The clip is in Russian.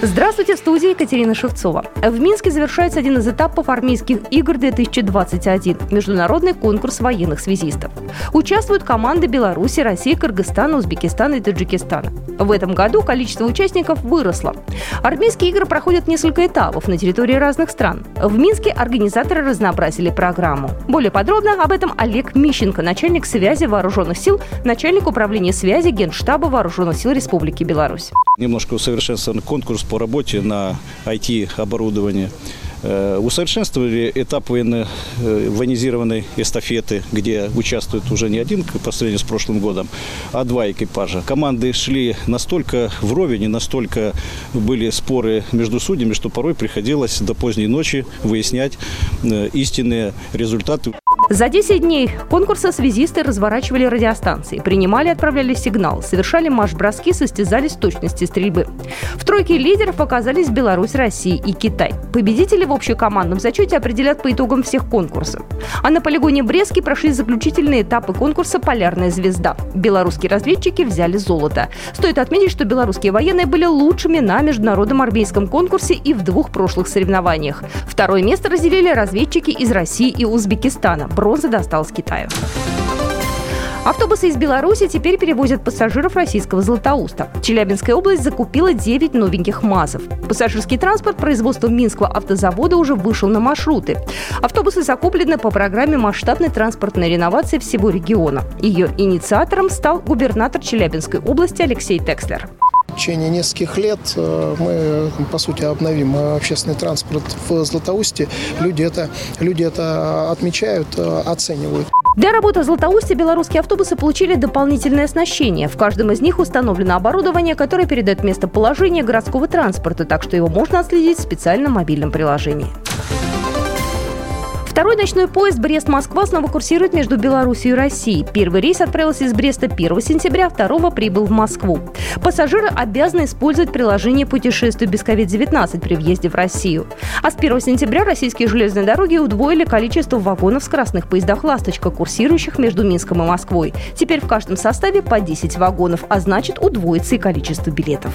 Здравствуйте, в студии Екатерина Шевцова. В Минске завершается один из этапов армейских игр 2021 – международный конкурс военных связистов. Участвуют команды Беларуси, России, Кыргызстана, Узбекистана и Таджикистана. В этом году количество участников выросло. Армейские игры проходят несколько этапов на территории разных стран. В Минске организаторы разнообразили программу. Более подробно об этом Олег Мищенко, начальник связи вооруженных сил, начальник управления связи Генштаба вооруженных сил Республики Беларусь. Немножко усовершенствован конкурс по работе на IT-оборудование. Э, усовершенствовали этап э, военизированной эстафеты, где участвует уже не один по сравнению с прошлым годом, а два экипажа. Команды шли настолько вровень и настолько были споры между судьями, что порой приходилось до поздней ночи выяснять э, истинные результаты. За 10 дней конкурса связисты разворачивали радиостанции, принимали и отправляли сигнал, совершали марш-броски, состязались в точности стрельбы. В тройке лидеров оказались Беларусь, Россия и Китай. Победители в общекомандном зачете определят по итогам всех конкурсов. А на полигоне Брестки прошли заключительные этапы конкурса «Полярная звезда». Белорусские разведчики взяли золото. Стоит отметить, что белорусские военные были лучшими на международном армейском конкурсе и в двух прошлых соревнованиях. Второе место разделили разведчики из России и Узбекистана бронза досталась Китаю. Автобусы из Беларуси теперь перевозят пассажиров российского Златоуста. Челябинская область закупила 9 новеньких МАЗов. Пассажирский транспорт производства Минского автозавода уже вышел на маршруты. Автобусы закуплены по программе масштабной транспортной реновации всего региона. Ее инициатором стал губернатор Челябинской области Алексей Текслер течение нескольких лет э, мы, по сути, обновим общественный транспорт в Златоусте. Люди это, люди это отмечают, э, оценивают. Для работы в Златоусте белорусские автобусы получили дополнительное оснащение. В каждом из них установлено оборудование, которое передает местоположение городского транспорта, так что его можно отследить в специальном мобильном приложении. Второй ночной поезд Брест-Москва снова курсирует между Беларусью и Россией. Первый рейс отправился из Бреста 1 сентября, второго прибыл в Москву. Пассажиры обязаны использовать приложение «Путешествие без COVID-19» при въезде в Россию. А с 1 сентября российские железные дороги удвоили количество вагонов в скоростных поездах «Ласточка», курсирующих между Минском и Москвой. Теперь в каждом составе по 10 вагонов, а значит удвоится и количество билетов.